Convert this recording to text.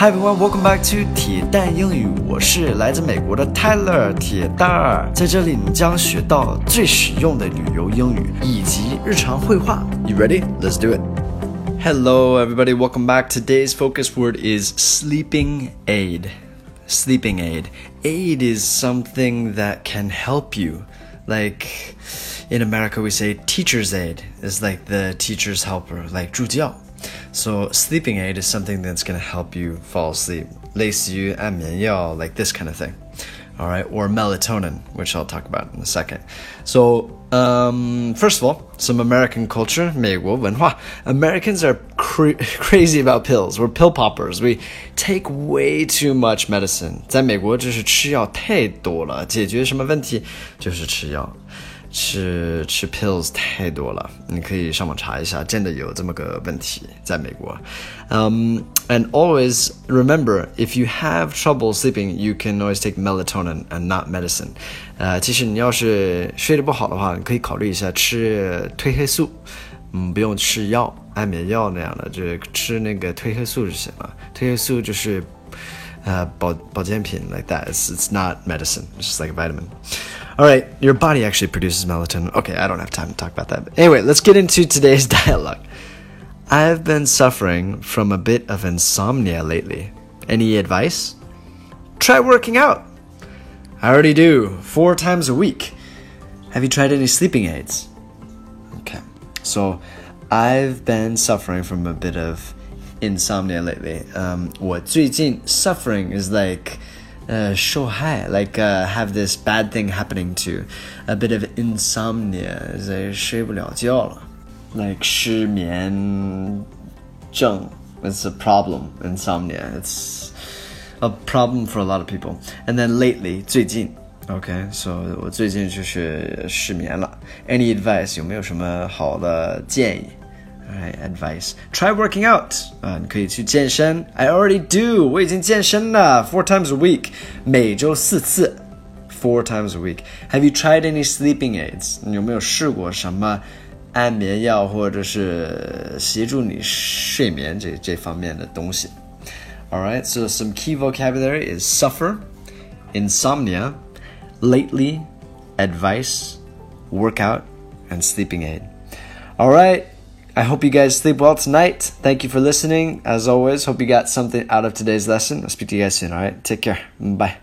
Hi everyone, welcome back to 铁蛋英语。我是来自美国的 Tyler 铁蛋儿，在这里你将学到最实用的旅游英语以及日常会话。You ready? Let's do it. Hello everybody, welcome back. Today's focus word is sleeping aid. Sleeping aid. Aid is something that can help you. Like in America, we say teacher's aid is like the teacher's helper, like 助教。 so sleeping aid is something that's going to help you fall asleep. 类似于安眠药, like this kind of thing. All right, or melatonin, which I'll talk about in a second. So, um, first of all, some American culture, 美国文化. Americans are cra crazy about pills. We're pill poppers. We take way too much medicine. 在美国就是吃药太多了，解决什么问题就是吃药。 吃吃 pills 太多了，你可以上网查一下，真的有这么个问题在美国。Um, and always remember, if you have trouble sleeping, you can always take melatonin and not medicine. 呃，其实你要是睡得不好的话，你可以考虑一下吃褪黑素，嗯，不用吃药，安眠药那样的，就是吃那个褪黑素就行了。褪黑素就是呃保保健品 like that. It's it's not medicine, just like vitamin. All right, your body actually produces melatonin. Okay, I don't have time to talk about that. But anyway, let's get into today's dialogue. I've been suffering from a bit of insomnia lately. Any advice? Try working out. I already do, four times a week. Have you tried any sleeping aids? Okay, so I've been suffering from a bit of insomnia lately. Um, 我最近 suffering is like 呃受害，like uh, have this bad thing happening to a bit of insomnia，在睡不了觉了，like 失眠症。It's a problem, insomnia. It's a problem for a lot of people. And then lately, 最近 Okay, so 我最近就是失眠了。Any advice? 有没有什么好的建议 ？Alright, advice. Try working out. 啊，你可以去健身。I already do. 我已经健身了，four times a week，每周四次。Four times a week. Have you tried any sleeping aids? 你有没有试过什么安眠药或者是协助你睡眠这这方面的东西？Alright, so some key vocabulary is suffer, insomnia, lately, advice, workout, and sleeping aid. Alright. I hope you guys sleep well tonight. Thank you for listening. As always, hope you got something out of today's lesson. I'll speak to you guys soon, all right? Take care. Bye.